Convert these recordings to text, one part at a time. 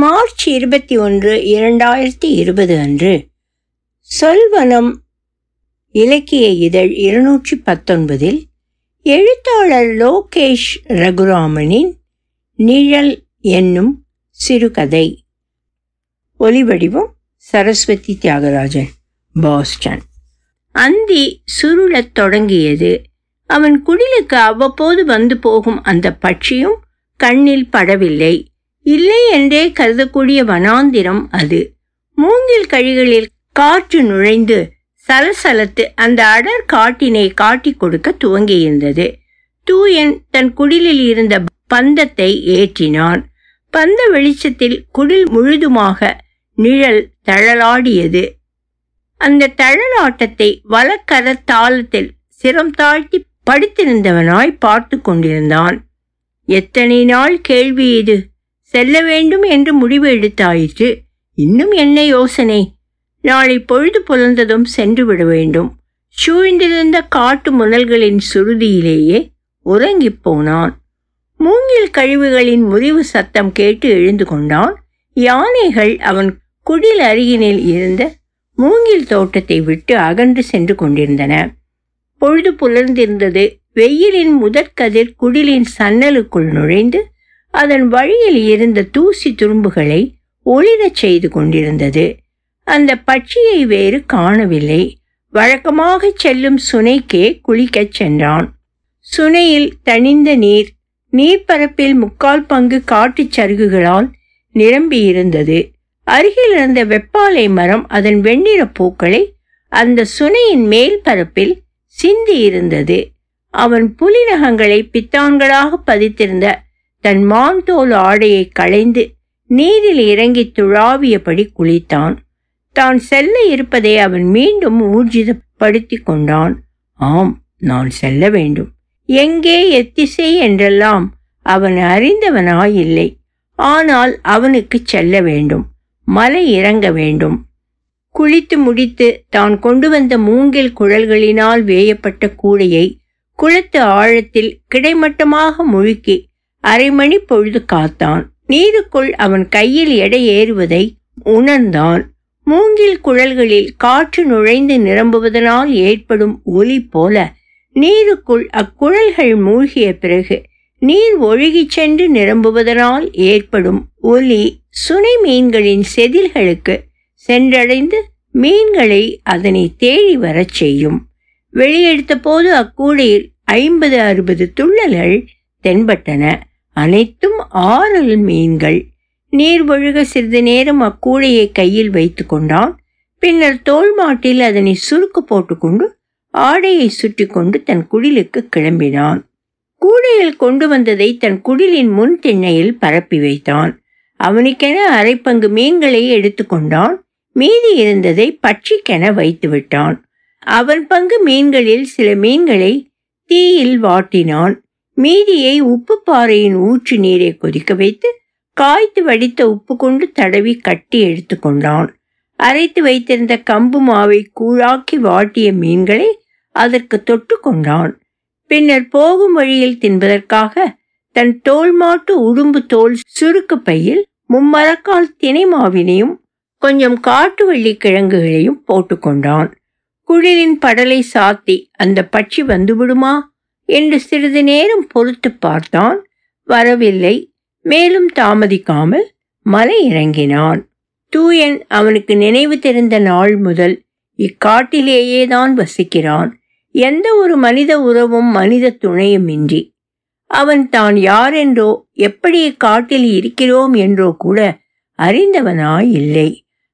March இருபத்தி ஒன்று இரண்டாயிரத்தி இருபது அன்று. சொல்வனம் இலக்கிய இதழ் இருநூற்றி பத்தொன்பதில் எழுத்தாளர் லோகேஷ் ரகுராமனின் நிழல் என்னும் சிறுகதை. ஒலிவடிவம் சரஸ்வதி தியாகராஜன் பாஸ்டன் அந்தி சுருளத் தொடங்கியது. அவன் குடிலுக்கு அவ்வப்போது வந்து போகும் அந்த பட்சியும் கண்ணில் படவில்லை. இல்லை என்றே கருதக்கூடிய வனாந்திரம் அது. மூங்கில் கழிகளில் காற்று நுழைந்து சலசலத்து அந்த அடர் காட்டினை காட்டிக் கொடுக்க துவங்கியிருந்தது. தூயன் தன் குடிலில் இருந்த பந்தத்தை ஏற்றினான். பந்த வெளிச்சத்தில் குடில் முழுதுமாக நிழல் தழலாடியது. அந்த தழலாட்டத்தை வலக்கர தாளத்தில் சிரம் தாழ்த்தி படுத்திருந்தவனாய் பார்த்து கொண்டிருந்தான். எத்தனை நாள் கேள்வி இது? செல்ல வேண்டும் என்று முடிவு எடுத்தாயிற்று. இன்னும் என்ன யோசனை? நாளை பொழுது புலர்ந்ததும் சென்று விட வேண்டும். சூழ்ந்திருந்த காட்டு முனல்களின் சுருதியிலேயே உறங்கிப் போனான். மூங்கில் கழிவுகளின் முறிவு சத்தம் கேட்டு எழுந்து கொண்டான். யானைகள் அவன் குடில் அருகினில் இருந்த மூங்கில் தோட்டத்தை விட்டு அகன்று சென்று கொண்டிருந்தன. பொழுது புலர்ந்திருந்தது வெயிலின் முதற்கதிர் குடிலின் சன்னலுக்குள் நுழைந்து அதன் வழியில் இருந்த தூசி துரும்புகளை ஒளிரச் செய்து கொண்டிருந்தது. அந்த பட்சியை வேறு காணவில்லை. வழக்கமாக செல்லும் சுனைக்கே குளிக்கச் சென்றான். சுனையில் தணிந்த நீர் நீர்ப்பரப்பில் முக்கால் பங்கு காட்டுச் சருகுகளால் நிரம்பியிருந்தது. அருகில் இருந்த வெப்பாலை மரம் அதன் வெண்ணிற பூக்களை அந்த சுனையின் மேல் பரப்பில் சிந்தி இருந்தது அவன் புலிநகங்களை பித்தான்களாக பதித்திருந்த தன் மாந்தோல் ஆடையை களைந்து நீரில் இறங்கி துழாவியபடி குளித்தான். தான் செல்ல இருப்பதை அவன் மீண்டும் ஊர்ஜிதப்படுத்தி கொண்டான். ஆம் நான் செல்ல வேண்டும். எங்கே எத்திசை என்றெல்லாம் அவன் அறிந்தவனாயில்லை. ஆனால் அவனுக்கு செல்ல வேண்டும். மலை இறங்க வேண்டும். குளித்து முடித்து தான் கொண்டு வந்த மூங்கில் குழல்களினால் வேயப்பட்ட கூடையை குளத்து ஆழத்தில் கிடைமட்டமாக முழுக்கி அரைமணி பொழுது காத்தான். நீருக்குள் அவன் கையில் எடை ஏறுவதை உணர்ந்தான். மூங்கில் குழல்களில் காற்று நுழைந்து நிரம்புவதனால் ஏற்படும் ஒலி போல நீருக்குள் அக்குழல்கள் மூழ்கிய பிறகு நீர் ஒழுகிச் சென்று நிரம்புவதனால் ஏற்படும் ஒலி சுனை மீன்களின் செதில்களுக்கு சென்றடைந்து மீன்களை அதனை தேடி வரச் செய்யும். வெளியெடுத்த போது அக்கூடையில் ஐம்பது அறுபது துள்ளல்கள் தென்பட்டன. அனைத்தும் ஆறல் மீன்கள். நீர் ஒழுக சிறிது நேரம் அக்கூடையை கையில் வைத்து கொண்டான். பின்னர் தோல் மாட்டில் அதனை சுருக்கு போட்டுக்கொண்டு ஆடையை சுற்றி கொண்டு தன் குடிலுக்கு கிளம்பினான். கூடையில் கொண்டு வந்ததை தன் குடிலின் முன் திண்ணையில் பரப்பி வைத்தான். அவனுக்கென அரைப்பங்கு மீன்களை எடுத்துக்கொண்டான் மீதி இருந்ததை பட்சிக்கென வைத்து விட்டான். அவன் பங்கு மீன்களில் சில மீன்களை தீயில் வாட்டினான். மீதியை உப்பு பாறையின் ஊற்று நீரை கொதிக்க வைத்து காய்த்து வடித்த உப்பு கொண்டு தடவி கட்டி எடுத்துக்கொண்டான் அரைத்து வைத்திருந்த கம்பு மாவை கூழாக்கி வாட்டிய மீன்களை அதற்கு தொட்டு கொண்டான். பின்னர் போகும் வழியில் தின்பதற்காக தன் தோல் மாட்டு உடும்பு தோல் சுருக்கு பையில் மும்மரக்கால் தினை மாவினையும் கொஞ்சம் காட்டு வள்ளி கிழங்குகளையும் போட்டுக்கொண்டான் குளிரின் படலை சாத்தி அந்த பட்சி வந்துவிடுமா என்று சிறிது நேரம் பொறுத்து பார்த்தான். வரவில்லை. மேலும் தாமதிக்காமல் மலை இறங்கினான் தூயன் அவனுக்கு நினைவு தெரிந்த நாள் முதல் இக்காட்டிலேயே தான் வசிக்கிறான். எந்த ஒரு மனித உறவும் மனித துணையுமின்றி. அவன் தான் யாரென்றோ எப்படி இக்காட்டில் இருக்கிறோம் என்றோ கூட அறிந்தவனாய் இல்லை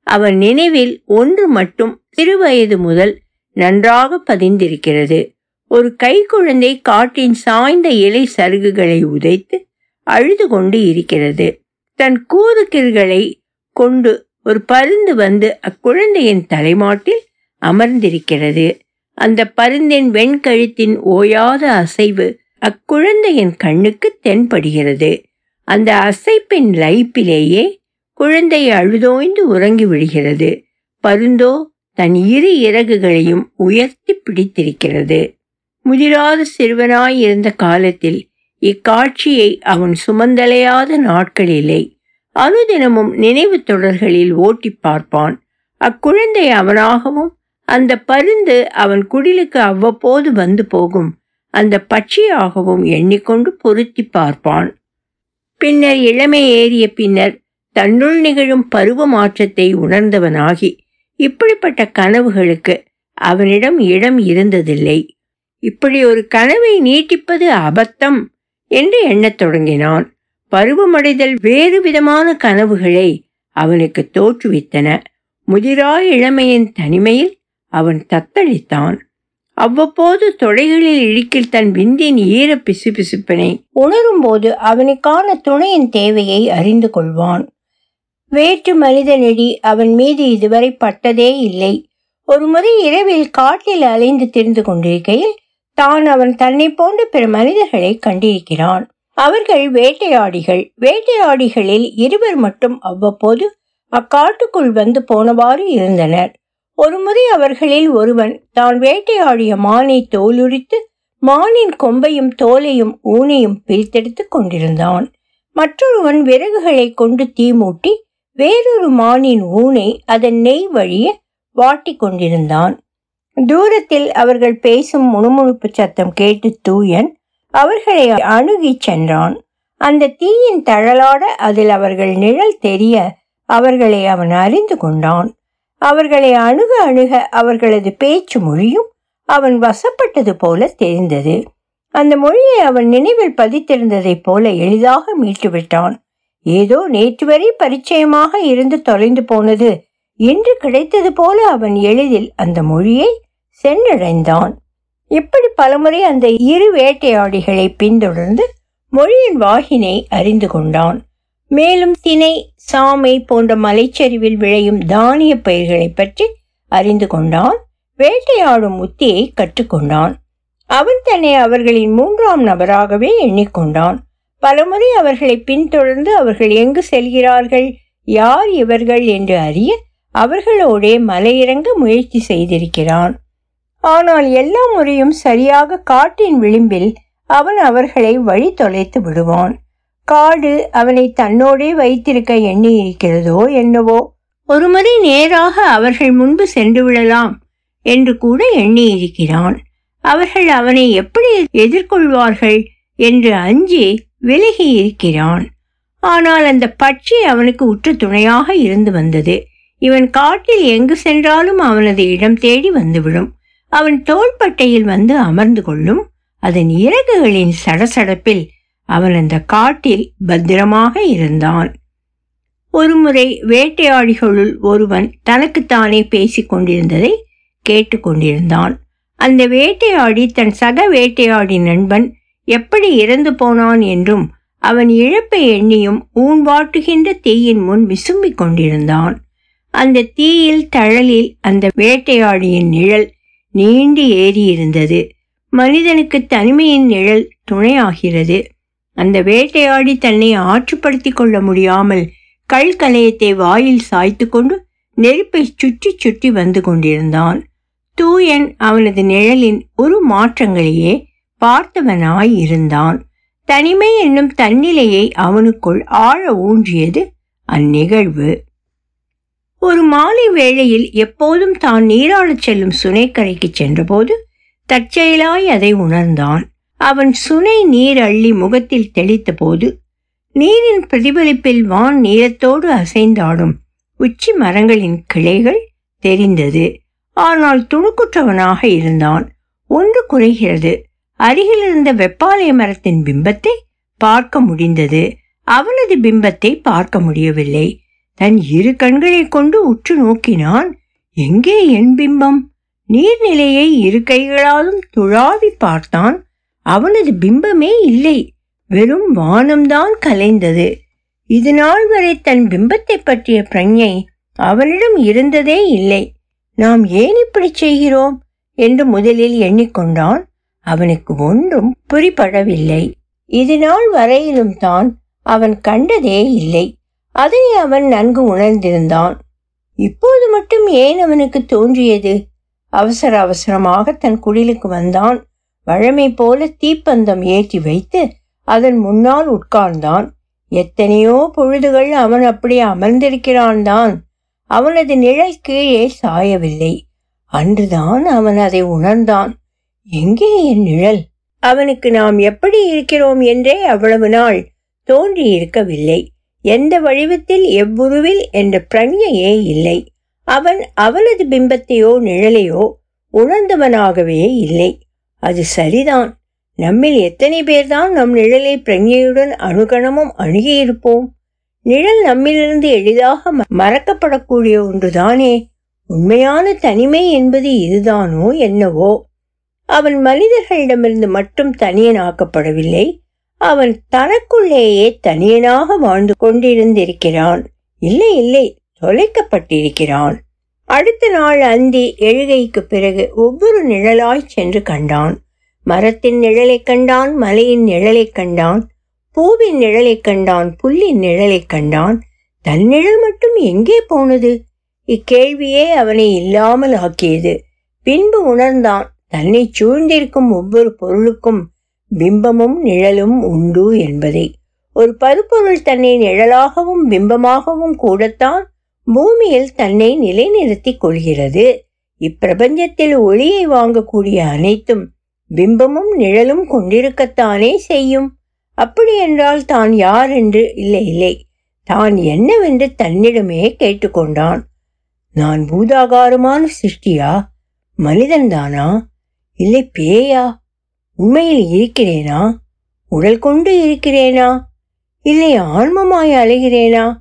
அவன் நினைவில் ஒன்று மட்டும் சிறுவயது முதல் நன்றாக பதிந்திருக்கிறது. ஒரு கைக்குழந்தை காட்டின் சாய்ந்த இலை சருகுகளை உதைத்து அழுது கொண்டு இருக்கிறது. தன் கூறுகிர்களை கொண்டு ஒரு பருந்து வந்து அக்குழந்தையின் தலைமாட்டில் அமர்ந்திருக்கிறது. அந்த பருந்தின் வெண்கழுத்தின் ஓயாத அசைவு அக்குழந்தையின் கண்ணுக்கு தென்படுகிறது. அந்த அசைப்பின் லைப்பிலேயே குழந்தை அழுதோய்ந்து உறங்கி விடுகிறது. பருந்தோ தன் இரு இறகுகளையும் உயர்த்தி பிடித்திருக்கிறது. முதிராத சிறுவனாய் இருந்த காலத்தில் இக்காட்சியை அவன் சுமந்தலையாத நாட்களிலே அனுதினமும் நினைவு தொடர்களில் ஓட்டி பார்ப்பான். அக்குழந்தை அவனாகவும் அந்த பருந்து அவன் குடிலுக்கு அவ்வப்போது வந்து போகும். அந்த பட்சியாகவும் எண்ணிக்கொண்டு பொருத்தி பார்ப்பான். பின்னர் இளமை ஏறிய பின்னர் தன்னுள் நிகழும் பருவ மாற்றத்தை உணர்ந்தவனாகி இப்படிப்பட்ட கனவுகளுக்கு அவனிடம் இடம் இருந்ததில்லை. இப்படி ஒரு கனவை நீட்டிப்பது அபத்தம் என்று எண்ணத் தொடங்கினான். பருவமடைதல் வேறு விதமான கனவுகளை அவனுக்கு தோற்றுவித்தன. முதிரா இளமையின் தனிமையில் அவன் தத்தளித்தான். அவ்வப்போது தொடைகளில் இழுக்கில் தன் விந்தின் ஈர பிசுபிசுப்பினை உணரும் போது அவனுக்கான துணையின் தேவையை அறிந்து கொள்வான். வேற்று மனித நெடி அவன் மீது இதுவரை பட்டதே இல்லை. ஒருமுறை இரவில் காட்டில் அலைந்து திரிந்து கொண்டிருக்கையில் தான் அவன் தன்னை போன்ற பிற மனிதர்களை கண்டிருக்கிறான். அவர்கள் வேட்டையாடிகள். வேட்டையாடிகளில் இருவர் மட்டும் அவ்வப்போது அக்காட்டுக்குள் வந்து போனவாறு இருந்தனர். ஒருமுறை அவர்களில் ஒருவன் தான் வேட்டையாடிய மானை தோலுரித்து மானின் கொம்பையும் தோலையும் ஊனையும் பிரித்தெடுத்துக் கொண்டிருந்தான். மற்றொருவன் விறகுகளை கொண்டு தீ மூட்டி வேறொரு மானின் ஊனை அதன் நெய் வழிய வாட்டி கொண்டிருந்தான். தூரத்தில் அவர்கள் பேசும் முணுமுணுப்பு சத்தம் கேட்டு தூயன் அவர்களை அணுகி சென்றான். அந்த தீயின் தழலாட அதில் அவர்கள் நிழல் தெரிய அவர்களை அவன் அறிந்து கொண்டான். அவர்களை அணுக அணுக அவர்களது பேச்சு மொழியும் அவன் வசப்பட்டது போல தெரிந்தது. அந்த மொழியை அவன் நினைவில் பதித்திருந்ததைப் போல எளிதாக மீட்டுவிட்டான். ஏதோ நேற்று வரை பரிச்சயமாக இருந்து தொலைந்து போனது இன்று கிடைத்தது போல அவன் எளிதில் அந்த மொழியை சென்றடைந்தான். இப்படி பலமுறை அந்த இரு வேட்டையாடிகளை பின்தொடர்ந்து மொழியின் வாகினை அறிந்து கொண்டான். மேலும் திணை சாமை போன்ற மலைச்சரிவில் விளையும் தானிய பயிர்களை பற்றி அறிந்து கொண்டான். வேட்டையாடும் உத்தியை கற்றுக்கொண்டான். அவன் தன்னை அவர்களின் மூன்றாம் நபராகவே எண்ணிக்கொண்டான். பலமுறை அவர்களை பின்தொடர்ந்து அவர்கள் எங்கு செல்கிறார்கள் யார் இவர்கள் என்று அறிய அவர்களோடே மலையிறங்க முயற்சி செய்திருக்கிறான். ஆனால் எல்லா முறையும் சரியாக காட்டின் விளிம்பில் அவன் அவர்களை வழி தொலைத்து விடுவான். காடு அவனை தன்னோடே வைத்திருக்க எண்ணி இருக்கிறதோ என்னவோ? ஒருமுறை நேராக அவர்கள் முன்பு சென்று விடலாம் என்று கூட எண்ணி இருக்கிறான் அவர்கள் அவனை எப்படி எதிர்கொள்வார்கள் என்று அஞ்சி விலகி இருக்கிறான் ஆனால் அந்த பட்சி அவனுக்கு உற்று துணையாக இருந்து வந்தது. இவன் காட்டில் எங்கு சென்றாலும் அவனது இடம் தேடி வந்துவிடும். அவன் தோள்பட்டையில் வந்து அமர்ந்து கொள்ளும் அதன் இறகுகளின் சடசடப்பில் அவன் அந்த காட்டில் பத்திரமாக இருந்தான். ஒருமுறை வேட்டையாடிகளுள் ஒருவன் தனக்குத்தானே பேசிக் கொண்டிருந்ததை கேட்டுக்கொண்டிருந்தான் அந்த வேட்டையாடி தன் சக வேட்டையாடி நண்பன் எப்படி இறந்து போனான் என்றும் அவன் இழப்பை எண்ணியும் ஊன்வாட்டுகின்ற தீயின் முன் விசும்பிக் கொண்டிருந்தான். அந்த தீயில் தழலில் அந்த வேட்டையாடியின் நிழல் நீண்டு ஏறி இருந்தது மனிதனுக்கு தனிமையின் நிழல் துணையாகிறது. அந்த வேட்டையாடி தன்னை ஆற்றுப்படுத்திக் கொள்ள முடியாமல் கல்கலையத்தை வாயில் சாய்த்து கொண்டு நெருப்பை சுற்றி சுற்றி வந்து கொண்டிருந்தான். தூயன் அவனது நிழலின் ஒரு மாற்றங்களையே பார்த்தவனாய் இருந்தான். தனிமை என்னும் தன்னிலையை அவனுக்குள் ஆழ ஊன்றியது அந்நிகழ்வு. ஒரு மாலை வேளையில் எப்போதும் தான் நீராளச் செல்லும் சுனைக்கரைக்கு சென்றபோது தற்செயலாய் அதை உணர்ந்தான். அவன் சுனை நீர் அள்ளி முகத்தில் தெளித்தபோது நீரின் பிரதிபலிப்பில் வான் நீரத்தோடு அசைந்தாடும் உச்சி மரங்களின் கிளைகள் தெரிந்தது. ஆனால் துணுக்குற்றவனாக இருந்தான். ஒன்று குறைகிறது. அருகிலிருந்த வெப்பாலய மரத்தின் பிம்பத்தை பார்க்க முடிந்தது. அவனது பிம்பத்தை பார்க்க முடியவில்லை. தன் இரு கண்களை கொண்டு உற்று நோக்கினான் எங்கே என் பிம்பம்? நீர்நிலையை இரு கைகளாலும் துழாவி பார்த்தான். அவனது பிம்பமே இல்லை. வெறும் வானம்தான் கலைந்தது. இது நாள் வரை தன் பிம்பத்தை பற்றிய பிரஞ்ஞை அவனிடம் இருந்ததே இல்லை. நாம் ஏன் இப்படி செய்கிறோம்? என்று முதலில் எண்ணிக்கொண்டான். அவனுக்கு ஒன்றும் புரிபடவில்லை. இது நாள் வரையிலும் தான் அவன் கண்டதே இல்லை. அதனை அவன் நன்கு உணர்ந்திருந்தான். இப்போது மட்டும் ஏன் அவனுக்கு தோன்றியது? அவசர அவசரமாக தன் குடிலுக்கு வந்தான். வழமை போல தீப்பந்தம் ஏற்றி வைத்து அதன் முன்னால் உட்கார்ந்தான். எத்தனையோ பொழுதுகள் அவன் அப்படி அமர்ந்திருக்கிறான் தான் அவனது நிழல் கீழே சாயவில்லை. அன்றுதான் அவன் அதை உணர்ந்தான். எங்கே என் நிழல்? அவனுக்கு நாம் எப்படி இருக்கிறோம் என்றே அவ்வளவு நாள் தோன்றியிருக்கவில்லை. எந்த வடிவத்தில் எவ்வுருவில் என்ற பிரணியையே இல்லை. அவன் அவனது பிம்பத்தையோ நிழலையோ உணர்ந்தவனாகவே இல்லை. அது சரிதான். நம்மில் எத்தனை பேர்தான் நம் நிழலை பிரஞையுடன் அணுகணமும் அணுகியிருப்போம் நிழல் நம்மிலிருந்து எளிதாக மறக்கப்படக்கூடிய ஒன்றுதானே. உண்மையான தனிமை என்பது இதுதானோ என்னவோ. அவன் மனிதர்களிடமிருந்து மட்டும் தனியனாக்கப்படவில்லை. அவன் தனக்குள்ளேயே தனியனாக வாழ்ந்து கொண்டிருந்திருக்கிறான். இல்லை இல்லை தொலைக்கப்பட்டிருக்கிறான். அடுத்த நாள் அந்தி எழுகைக்கு பிறகு ஒவ்வொரு நிழலாய் சென்று கண்டான். மரத்தின் நிழலைக் கண்டான் மலையின் நிழலைக் கண்டான் பூவின் நிழலைக் கண்டான் புல்லின் நிழலைக் கண்டான். தன் நிழல் மட்டும் எங்கே போனது? இக்கேள்வியே அவனை இல்லாமல் ஆக்கியது. பின்பு உணர்ந்தான் தன்னை சூழ்ந்திருக்கும் ஒவ்வொரு பொருளுக்கும் பிம்பமும் நிழலும் உண்டு என்பதை. ஒரு பருப்பொருள் தன்னை நிழலாகவும் பிம்பமாகவும் கூடத்தான் பூமியில் தன்னை நிலைநிறுத்திக் கொள்கிறது. இப்பிரபஞ்சத்தில் ஒளியை வாங்கக்கூடிய அனைத்தும் பிம்பமும் நிழலும் கொண்டிருக்கத்தானே செய்யும். அப்படி என்றால் தான் யார் என்று இல்லை இல்லை. தான் என்னவென்று தன்னிடமே கேட்டுக்கொண்டான். நான் பூதாகாரமான சிருஷ்டியா? மனிதன்தானா? இல்லை பேயா? உண்மையில் இருக்கிறேனா? உடல் கொண்டு இருக்கிறேனா? இல்லை ஆன்மமாய் அலைகிறேனா?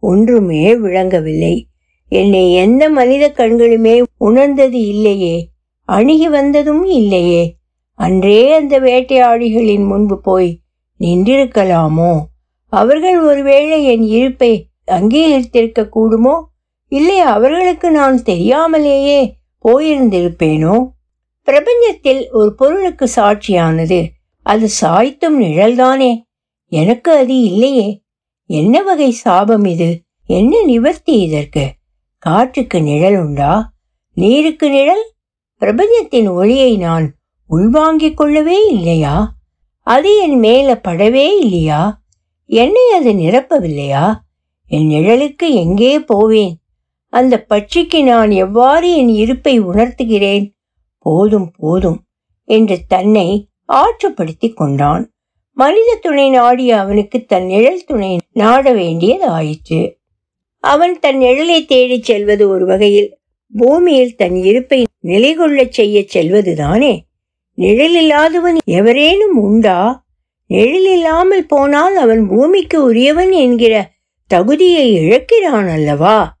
ஒன்றுமே விளங்கவில்லை. என்னை எந்த மனித கண்களுமே உணர்ந்தது இல்லையே. அணுகி வந்ததும் இல்லையே. அன்றே அந்த வேட்டையாடிகளின் முன்பு போய் நின்றிருக்கலாமோ? அவர்கள் ஒருவேளை என் இருப்பை அங்கீகரித்திருக்க கூடுமோ? இல்லை அவர்களுக்கு நான் தெரியாமலேயே போயிருந்திருப்பேனோ? பிரபஞ்சத்தில் ஒரு பொருளுக்கு சாட்சியானது. அது சாய்த்தும் நிழல்தானே. எனக்கு அது இல்லையே. என்ன வகை சாபம் இது? என்ன நிவர்த்தி இதற்கு? காற்றுக்கு நிழல் உண்டா? நீருக்கு நிழல்? பிரபஞ்சத்தின் ஒளியை நான் உள்வாங்கிக் கொள்ளவே இல்லையா? அது என் மேல படவே இல்லையா? என்னை அது நிரப்பவில்லையா? என் நிழலுக்கு எங்கே போவேன்? அந்த பட்சிக்கு நான் எவ்வாறு என் இருப்பை உணர்த்துகிறேன்? போதும் போதும் என்று தன்னை ஆற்றுப்படுத்திக் கொண்டான். மனித துணை நாடிய அவனுக்கு தன் நிழல் துணை நாட வேண்டியது ஆயிற்று அவன் தன் நிழலை தேடிச் செல்வது ஒரு வகையில் பூமியில் தன் இருப்பை நிலை கொள்ளச் செய்ய செல்வதுதானே? நிழல் இல்லாதவன் எவரேனும் உண்டா? நிழல் இல்லாமல் போனால் அவன் பூமிக்கு உரியவன் என்கிற தகுதியை இழக்கிறான் அல்லவா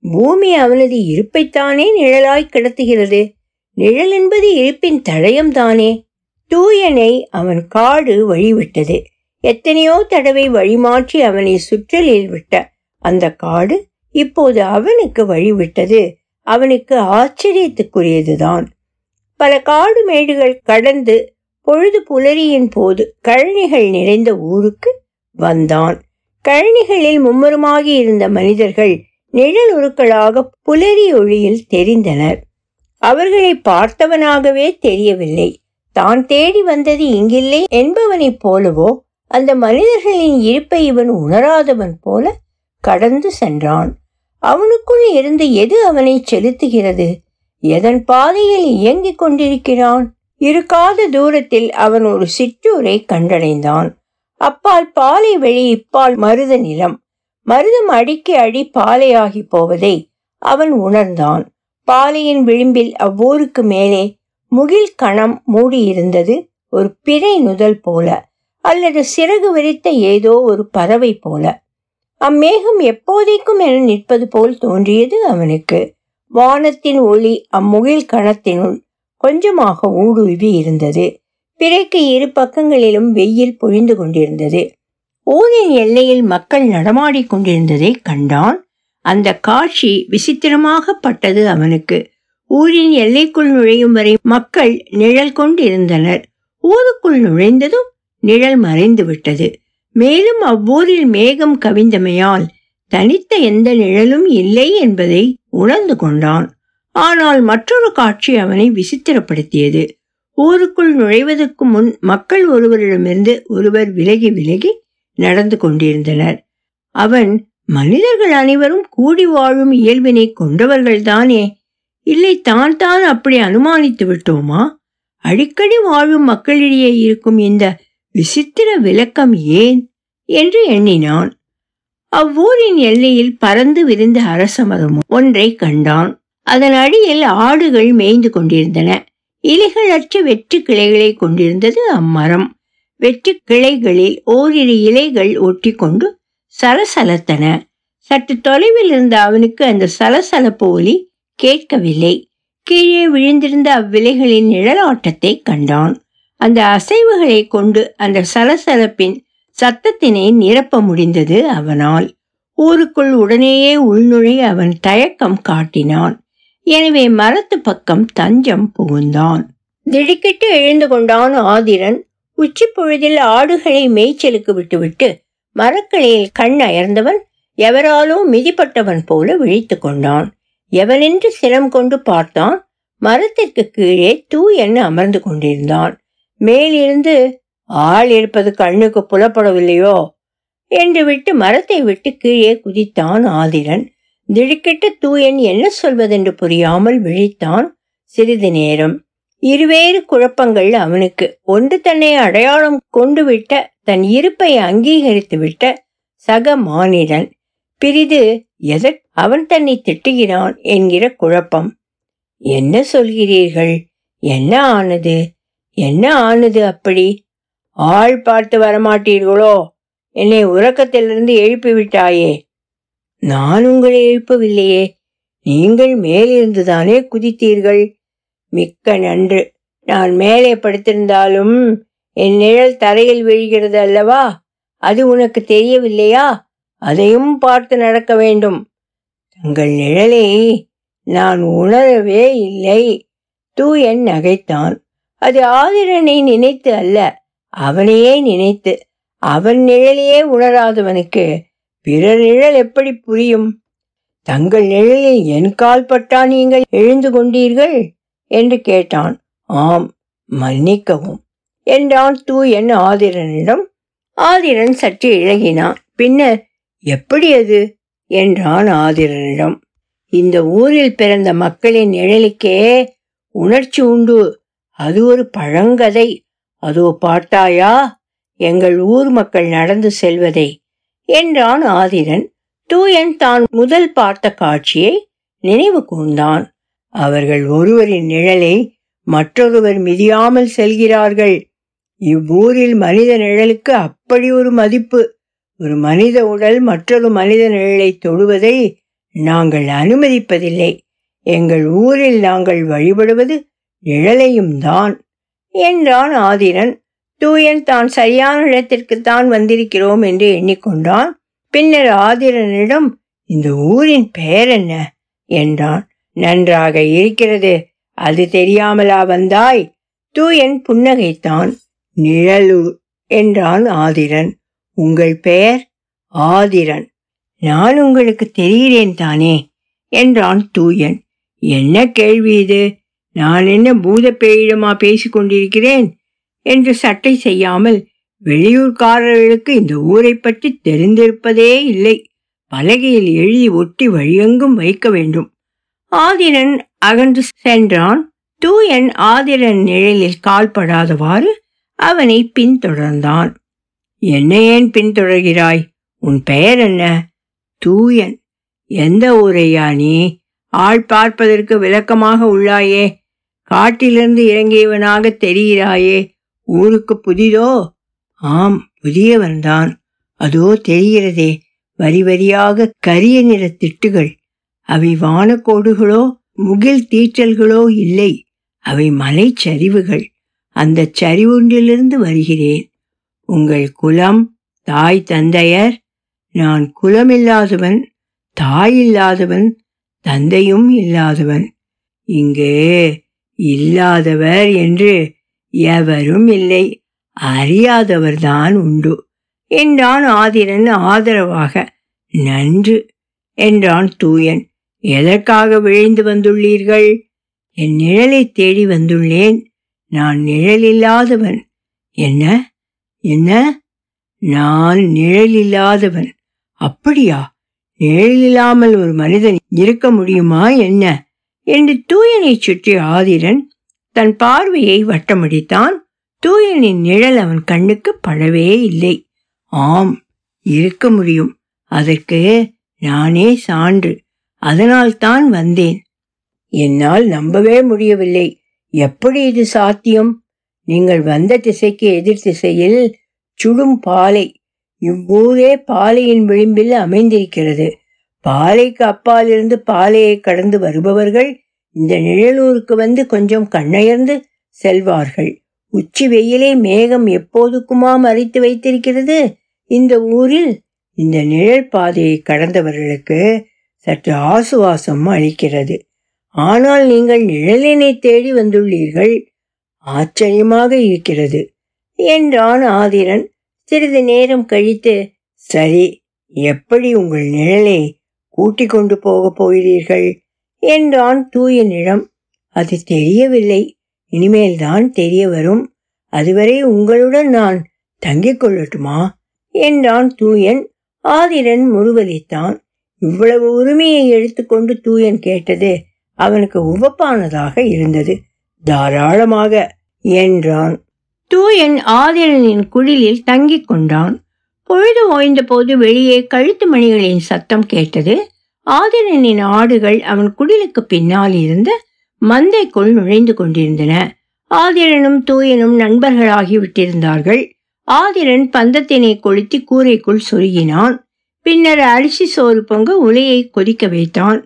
பூமி அவனது இருப்பைத்தானே நிழலாய் கிடத்துகிறது. நிழல் என்பது இருப்பின் தடயம்தானே. தூயனை அவன் காடு வழிவிட்டது. எத்தனையோ தடவை வழிமாற்றி அவனை சுற்றலில் விட்ட அந்த காடு இப்போது அவனுக்கு வழிவிட்டது. அவனுக்கு ஆச்சரியத்துக்குரியதுதான். பல காடு மேடுகள் கடந்து பொழுது புலரியின் போது கழனிகள் நிறைந்த ஊருக்கு வந்தான். கழனிகளில் மும்முரமாகி இருந்த மனிதர்கள் நிழல் உருக்களாக புலரி ஒளியில் தெரிந்தனர். அவர்களை பார்த்தவனாகவே தெரியவில்லை. தான் தேடி வந்தது இங்கில்லை என்பவனைப் போலவோ அந்த மனிதர்களின் இருப்பை இவன் உணராதவன் போல கடந்து சென்றான். அவனுக்குள் இருந்து எது அவனை செலுத்துகிறது? எதன் பாதையில் இயங்கிக் கொண்டிருக்கிறான்? இருக்காத தூரத்தில் அவன் ஒரு சிற்றூரை கண்டடைந்தான். அப்பால் பாலை வெளி இப்பால் மருத நிலம். மருதம் அடிக்கு அடி பாலையாகி போவதை அவன் உணர்ந்தான். பாலையின் விளிம்பில் அவ்வூருக்கு மேலே முகில் கணம் மூடியிருந்தது ஒரு பிறை நுதல் போல அல்லது சிறகு விரித்த ஏதோ ஒரு பறவை போல. அம்மேகம் எப்போதைக்கும் என நிற்பது போல் தோன்றியது அவனுக்கு. வானத்தின் ஒளி அம்முகில் கணத்தினுள் கொஞ்சமாக ஊடுருவி இருந்தது. பிறைக்கு இரு பக்கங்களிலும் வெயில் பொழிந்து கொண்டிருந்தது. ஊரின் எல்லையில் மக்கள் நடமாடிக் கொண்டிருந்ததை கண்டான் அந்த காட்சி விசித்திரமாகப்பட்டது அவனுக்கு. ஊரின் எல்லைக்குள் நுழையும் வரை மக்கள் நிழல் கொண்டிருந்தனர். ஊருக்குள் நுழைந்ததும் நிழல் மறைந்து விட்டது மேலும் அவ்வூரில் மேகம் கவிந்தமையால் தனித்த எந்த நிழலும் இல்லை என்பதை உணர்ந்து கொண்டான். ஆனால் மற்றொரு காட்சி அவனை விசித்திரப்படுத்தியது. ஊருக்குள் நுழைவதற்கு முன் மக்கள் ஒருவரிடமிருந்து ஒருவர் விலகி விலகி நடந்து கொண்டிருந்தனர். அவன் மனிதர்கள் அனைவரும் கூடி வாழும் இயல்பினை கொண்டவர்கள்தானே. இல்லை தான் தான் அப்படி அனுமானித்து விட்டோமா? அடிக்கடி வாழும் மக்களிடையே இருக்கும் இந்த விசித்திர விளக்கம் ஏன்? என்று எண்ணினான். அவ்வூரின் எல்லையில் பறந்து விரிந்த அரச மரம் ஒன்றை கண்டான். அதன் அடியில் ஆடுகள் மேய்ந்து கொண்டிருந்தன. இலைகளற்ற வெற்று கிளைகளை கொண்டிருந்தது அம்மரம். வெற்று கிளைகளில் ஓரிரு இலைகள் ஒட்டி கொண்டு சலசலத்தன. சற்று தொலைவில் இருந்த அவனுக்கு அந்த சலசலப்பு ஒலி கேட்கவில்லை. கீழே விழுந்திருந்த அவ்விலைகளின் நிழலாட்டத்தை கண்டான். அந்த அசைவுகளை கொண்டு அந்த சலசலப்பின் சத்தத்தினை நிரப்ப முடிந்தது அவனால். ஊருக்குள் உடனேயே உள்நுழைய அவன் தயக்கம் காட்டினான். எனவே மரத்து பக்கம் தஞ்சம் புகுந்தான். திடுக்கிட்டு எழுந்து கொண்டான் ஆதிரன். உச்சி பொழுதில் ஆடுகளை மேய்ச்சலுக்கு விட்டுவிட்டு மரக்கிளையில் கண் அயர்ந்தவன் எவராலோ மிதிப்பட்டவன் போல விழித்து கொண்டான். எவனென்று சிரம் கொண்டு பார்த்தான் மரத்திற்கு கீழே தூ என்ன அமர்ந்து கொண்டிருந்தான். மேலிருந்து ஆள் இருப்பது கண்ணுக்கு புலப்படவில்லையோ? என்று விட்டு மரத்தை விட்டு கீழே குதித்தான் ஆதிரன். திடுக்கிட்டு தூயன் என்ன சொல்வதென்று புரியாமல் விழித்தான் சிறிது நேரம். இருவேறு குழப்பங்கள் அவனுக்கு. ஒன்று தன்னை அடையாளம் கொண்டு விட்ட தன் இருப்பை அங்கீகரித்து விட்ட சக மானிடன். பிரிது எதற் அவன் தன்னை திட்டுகிறான் என்கிற குழப்பம். என்ன சொல்கிறீர்கள்? என்ன ஆனது? என்ன ஆனது அப்படி? ஆள் பார்த்து வரமாட்டீர்களோ? என்னை உறக்கத்திலிருந்து எழுப்பி விட்டாயே நான் உங்களை எழுப்பவில்லையே. நீங்கள் மேலிருந்துதானே குதித்தீர்கள்? மிக்க நன்று. நான் மேலே படுத்திருந்தாலும் என் நிழல் தரையில் விழுகிறது அல்லவா? அது உனக்கு தெரியவில்லையா? அதையும் பார்த்து நடக்க வேண்டும். தங்கள் நிழலை நான் உணரவே இல்லை. தூயன் நகைத்தான். அது ஆதிரனை நினைத்து அல்ல அவனையே நினைத்து. அவன் நிழலையே உணராதவனுக்கு பிறர் நிழல் எப்படி புரியும்? தங்கள் நிழலில் என் கால் பட்டா நீங்கள் எழுந்து கொண்டீர்கள்? என்று கேட்டான். ஆம் மன்னிக்கவும். என்றான் தூயன் ஆதிரனிடம். ஆதிரன் சற்று இழகினான் பின்னர் எப்படி அது? என்றான் ஆதிரனிடம். இந்த ஊரில் பிறந்த மக்களின் நிழலுக்கே உணர்ச்சி உண்டு. அது ஒரு பழங்கதை. அதோ பார்த்தாயா? எங்கள் ஊர் மக்கள் நடந்து செல்வதை. என்றான் ஆதிரன். தூயன் தான் முதல் பார்த்த காட்சியை நினைவு கூர்ந்தான். அவர்கள் ஒருவரின் நிழலை மற்றொருவர் மிதியாமல் செல்கிறார்கள். இவ்வூரில் மனித நிழலுக்கு அப்படி ஒரு மதிப்பு. ஒரு மனித உடல் மற்றொரு மனித நிழலை தொடுவதை நாங்கள் அனுமதிப்பதில்லை. எங்கள் ஊரில் நாங்கள் வழிபடுவது நிழலையும் தான். என்றான் ஆதிரன். தூயன் தான் சரியான இடத்திற்குத்தான் வந்திருக்கிறோம் என்று எண்ணிக்கொண்டான். பின்னர் ஆதிரனிடம் இந்த ஊரின் பெயர் என்ன? என்றான். நன்றாக இருக்கிறது. அது தெரியாமலா வந்தாய்? தூயன் புன்னகைத்தான். நிழலு என்றான் ஆதிரன். உங்கள் பெயர்? ஆதிரன். நான் உங்களுக்கு தெரிகிறேன் தானே? என்றான் தூயன் என்ன கேள்வி இது? நான் என்ன பூத பேயிடமா பேசிக் கொண்டிருக்கிறேன் என்று சட்டை செய்யாமல் வெளியூர்காரர்களுக்கு இந்த ஊரை பற்றி தெரிந்திருப்பதே இல்லை. பலகையில் எழுதி ஒட்டி வழியெங்கும் வைக்க வேண்டும். ஆதிரன் அகன்று சென்றான். தூயன் ஆதிரன் நிழலில் கால்படாதவாறு அவனை பின்தொடர்ந்தான். என்ன ஏன் பின்தொடர்கிறாய்? உன் பெயர் என்ன? தூயன். எந்த ஊரையா நீ? ஆள் பார்ப்பதற்கு விளக்கமாக உள்ளாயே. காட்டிலிருந்து இறங்கியவனாக தெரிகிறாயே. ஊருக்கு புதிதோ? ஆம் புதியவன்தான். அதோ தெரிகிறதே. வரி வரியாக கரிய நிற திட்டுகள். அவை வானக்கோடுகளோ முகில் தீற்றல்களோ இல்லை. அவை மலைச்சரிவுகள் அந்த சரிவுண்டிலிருந்து வருகிறேன். உங்கள் குலம் தாய் தந்தையர் நான் குலமில்லாதவன் தாய் இல்லாதவன் தந்தையும் இல்லாதவன். இங்கு இல்லாதவர் என்று எவரும் இல்லை. அறியாதவர்தான் உண்டு. என்றான் ஆதிரன் ஆதரவாக. நன்று என்றான் தூயன். எதற்காக விழைந்து வந்துள்ளீர்கள்? என் நிழலை தேடி வந்துள்ளேன். நான் நிழலில்லாதவன். என்ன? என்ன? நான் நிழலில்லாதவன். அப்படியா? நிழலில்லாமல் ஒரு மனிதன் இருக்க முடியுமா? என்ன? என்று தூயனை சுற்றி ஆதிரன் தன் பார்வையை வட்டமடித்தான். தூயனின் நிழல் அவன் கண்ணுக்கு படவே இல்லை. ஆம் இருக்க முடியும். அதற்கு நானே சான்று. அதனால்தான் வந்தேன். என்னால் நம்பவே முடியவில்லை. எப்படி இது சாத்தியம்? நீங்கள் வந்த திசைக்கு எதிர் திசையில் சுடும் பாலை இவ்வூரே பாலையின் விளிம்பில் அமைந்திருக்கிறது. பாலைக்கு அப்பாலிருந்து பாலையை கடந்து வருபவர்கள் இந்த நிழலூருக்கு வந்து கொஞ்சம் கண்ணயர்ந்து செல்வார்கள். உச்சி வெயிலை மேகம் எப்போதுக்குமா மறைத்து வைத்திருக்கிறது? இந்த ஊரில் இந்த நிழல் பாதையை கடந்தவர்களுக்கு சற்று ஆசுவாசம் அளிக்கிறது. ஆனால் நீங்கள் நிழலினை தேடி வந்துள்ளீர்கள். ஆச்சரியமாக இருக்கிறது. என்றான் ஆதிரன். சிறிது நேரம் கழித்து சரி எப்படி உங்கள் நிழலை கூட்டிக் கொண்டு போகப் போகிறீர்கள்? என்றான் தூயனிடம் அது தெரியவில்லை. இனிமேல்தான் தெரிய வரும். அதுவரை உங்களுடன் நான் தங்கிக் கொள்ளட்டுமா? என்றான் தூயன். ஆதிரன் முருவதைத்தான் இவ்வளவு உரிமையை எடுத்துக்கொண்டு தூயன் கேட்டது அவனுக்கு உவப்பானதாக இருந்தது. தாராளமாக என்றான். தூயன் ஆதிரனின் குடிலில் தங்கிக் கொண்டான். பொழுது ஓய்ந்த போது வெளியே கழுத்து மணிகளின் சத்தம் கேட்டது. ஆதிரனின் ஆடுகள் அவன் குடிலுக்கு பின்னால் இருந்த மந்தைக்குள் நுழைந்து கொண்டிருந்தன. ஆதிரனும் தூயனும் நண்பர்களாகி விட்டிருந்தார்கள் ஆதிரன் பந்தத்தினை கொளுத்தி கூரைக்குள் சொருகினான். பின்னர் அரிசி சோறு பொங்க உலையை கொதிக்க வைத்தான்.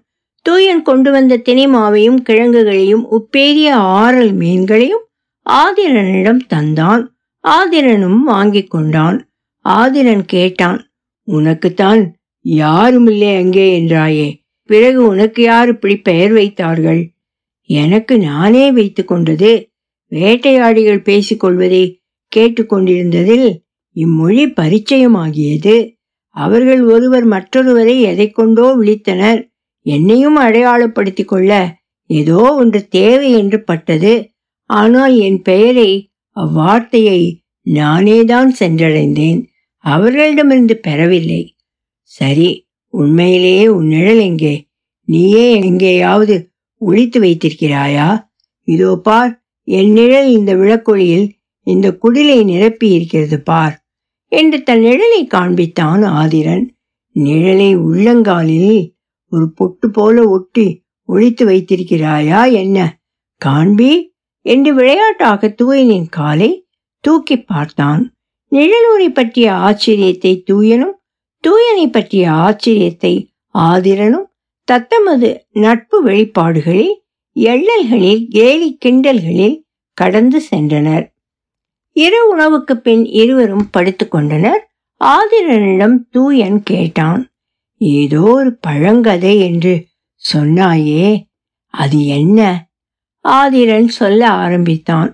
தூயன் கொண்டு வந்த தினை மாவையும் கிழங்குகளையும் உப்பேரிய ஆறல் மீன்களையும் ஆதிரனிடம் தந்தான். ஆதிரனும் வாங்கிக் கொண்டான். ஆதிரன் கேட்டான் உனக்குத்தான் யாருமில்லை அங்கே என்றாயே. பிறகு உனக்கு யார் இப்படி பெயர் வைத்தார்கள்? எனக்கு நானே வைத்து கொண்டது. வேட்டையாடிகள் பேசிக்கொள்வதை கேட்டுக்கொண்டிருந்ததில் இம்மொழி பரிச்சயமாகியது. அவர்கள் ஒருவர் மற்றொருவரை எதை கொண்டோ விழித்தனர். என்னையும் அடையாளப்படுத்திக் கொள்ள ஏதோ ஒன்று தேவை என்று பட்டது. ஆனால் என் பெயரை அவ்வார்த்தையை நானேதான் சென்றடைந்தேன். அவர்களிடமிருந்து பெறவில்லை. சரி உண்மையிலேயே உன் நிழல் எங்கே? நீயே எங்கேயாவது ஒழித்து வைத்திருக்கிறாயா? இதோ பார் என் நிழல் இந்த விளக்கொழியில் இந்த குடிலை நிரப்பி இருக்கிறது பார். என்று தன் நிழலை காண்பித்தான் ஆதிரன். நிழலை உள்ளங்காலில் ஒரு பொட்டு போல ஒட்டி ஒழித்து வைத்திருக்கிறாயா என்ன? காண்பி என்று விளையாட்டாக தூயனின் காலை தூக்கி பார்த்தான். நிழலூரை பற்றிய ஆச்சரியத்தை தூயனும் தூயனை பற்றிய ஆச்சரியத்தை ஆதிரனும் தத்தமது நட்பு வெளிப்பாடுகளில் எள்ளல்களில் கேலி கிண்டல்களில் கடந்து சென்றனர். இரு உணவுக்கு பின் இருவரும் படுத்துக்கொண்டனர் ஆதிரனிடம் தூயன் கேட்டான் ஏதோ ஒரு பழங்கதை என்று சொன்னாயே அது என்ன? ஆதிரன் சொல்ல ஆரம்பித்தான்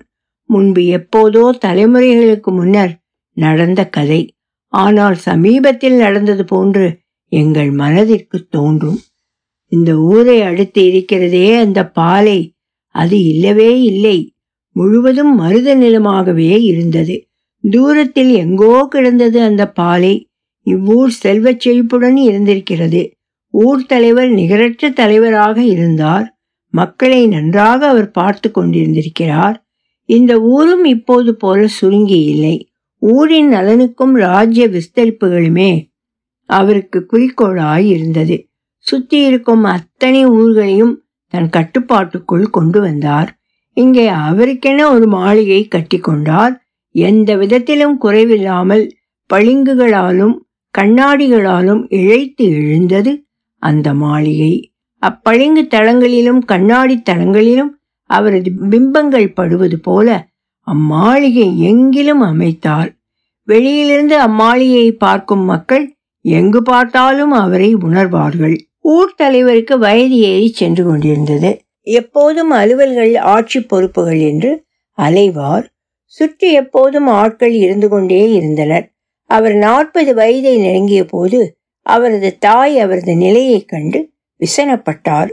முன்பு எப்போதோ தலைமுறைகளுக்கு முன்னர் நடந்த கதை. ஆனால் சமீபத்தில் நடந்தது போன்று எங்கள் மனதிற்கு தோன்றும். இந்த ஊரை அடுத்து இருக்கிறதே அந்த பாலை. அது இல்லவே இல்லை. முழுவதும் மருத நிலமாகவே இருந்தது. தூரத்தில் எங்கோ கிடந்தது அந்த பாலை. இவ்வூர் செல்வச் செழிப்புடன் இருந்திருக்கிறது. ஊர் தலைவர் நிகரற்ற தலைவராக இருந்தார். மக்களை நன்றாக அவர் பார்த்து கொண்டிருந்திருக்கிறார். இந்த ஊரும் இப்போது போல சுருங்கி இல்லை. ஊரின் நலனுக்கும் ராஜ்ய விஸ்தரிப்புகளுமே அவருக்கு குறிக்கோளாய் இருந்தது. சுற்றி இருக்கும் அத்தனை ஊர்களையும் தன் கட்டுப்பாட்டுக்குள் கொண்டு வந்தார். இங்கே அவருக்கென ஒரு மாளிகை கட்டி கொண்டார் எந்த விதத்திலும் குறைவில்லாமல் பளிங்குகளாலும் கண்ணாடிகளாலும் இழைத்து எழுந்தது அந்த மாளிகை. அப்பளிங்கு தளங்களிலும் கண்ணாடி தளங்களிலும் அவரது பிம்பங்கள் படுவது போல அம்மாளிகை எங்கிலும் அமைத்தார். வெளியிலிருந்து அம்மாளிகையை பார்க்கும் மக்கள் எங்கு பார்த்தாலும் அவரை உணர்வார்கள். ஊர் தலைவருக்கு வயது ஏறி சென்று கொண்டிருந்தது. எப்போதும் அலுவல்கள் ஆட்சி பொறுப்புகள் என்று அலைவார். சுற்றி எப்போதும் ஆட்கள் இருந்து கொண்டே இருந்தனர். அவர் நாற்பது வயதை நெருங்கிய போது அவரது தாய் அவரது நிலையைக் கண்டு விசனப்பட்டார்.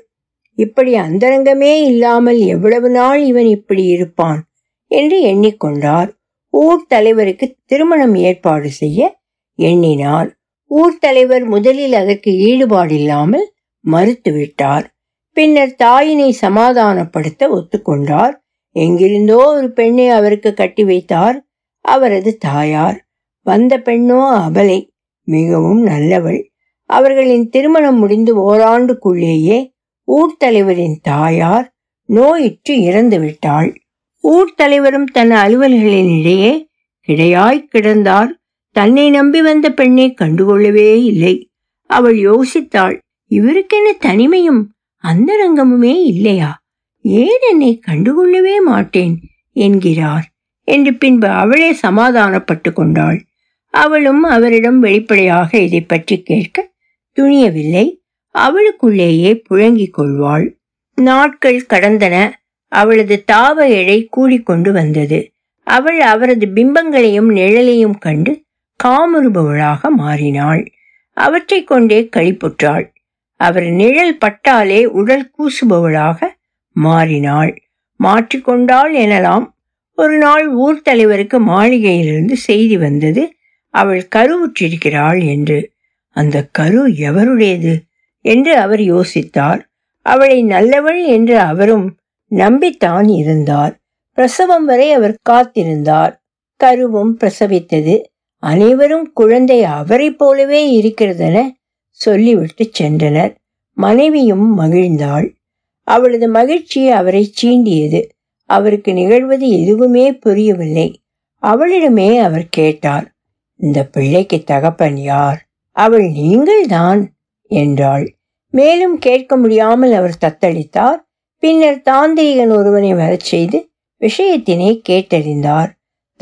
இப்படி அந்தரங்கமே இல்லாமல் எவ்வளவு நாள் இவன் இப்படி இருப்பான்? என்று எண்ணிக்கொண்டார். ஊர் தலைவருக்கு திருமணம் ஏற்பாடு செய்ய எண்ணினார். ஊர் தலைவர் முதலில் அதற்கு ஈடுபாடில்லாமல் மறுத்துவிட்டார். பின்னர் தாயினை சமாதானப்படுத்த ஒத்துக்கொண்டார். எங்கிருந்தோ ஒரு பெண்ணை அவருக்கு கட்டி வைத்தார். அவரது தாயார். வந்த பெண்ணோ அபலை மிகவும் நல்லவள். அவர்களின் திருமணம் முடிந்து ஓராண்டுக்குள்ளேயே ஊர் தலைவரின் தாயார் நோயிற்று இறந்து விட்டாள். ஊர் தலைவரும் தன் அலுவல்களின் இடையே கிடையாய் கிடந்தார். தன்னை நம்பி வந்த பெண்ணை கண்டுகொள்ளவே இல்லை. அவள் யோசித்தாள் இவருக்கென தனிமையும்? அந்தரங்கமுமே இல்லையா? ஏன் என்னை கண்டுகொள்ளவே மாட்டேன்? என்கிறார். என்று பின்பு அவளே சமாதானப்பட்டு கொண்டாள். அவளும் அவரிடம் வெளிப்படையாக இதை பற்றி கேட்க துணியவில்லை. அவளுக்குள்ளேயே புழங்கிக் கொள்வாள். நாட்கள் கடந்தன. அவளது தாவ எடை கூடிக்கொண்டு வந்தது. அவள் அவரது பிம்பங்களையும் நிழலையும் கண்டு காமுறுபவளாக மாறினாள். அவற்றை கொண்டே கழிப்புற்றாள் அவர் நிழல் பட்டாலே உடல் கூசுபவளாக மாறினாள். மாற்றிக்கொண்டாள் எனலாம். ஒரு நாள் ஊர் தலைவருக்கு மாளிகையிலிருந்து செய்தி வந்தது. அவள் கருவுற்றிருக்கிறாள் என்று. அந்த கரு எவருடையது என்று அவர் யோசித்தார். அவளை நல்லவள் என்று அவரும் நம்பித்தான் இருந்தார். பிரசவம் வரை அவர் காத்திருந்தார். கருவும் பிரசவித்தது. அனைவரும் குழந்தை அவரை போலவே இருக்கிறதென சொல்லிவிட்டு சென்றனர். மனைவியும் மகிழ்ந்தாள். அவளது மகிழ்ச்சி அவரை சீண்டியது. அவருக்கு நிகழ்வது எதுவுமே புரியவில்லை. அவளிடமே அவர் கேட்டார் இந்த பிள்ளைக்கு தகப்பன் யார்? அவள் நீங்கள்தான் என்றாள். மேலும் கேட்க முடியாமல் அவர் தத்தளித்தார். பின்னர் தாந்திரிகன் ஒருவனை வரச் செய்து விஷயத்தினை கேட்டறிந்தார்.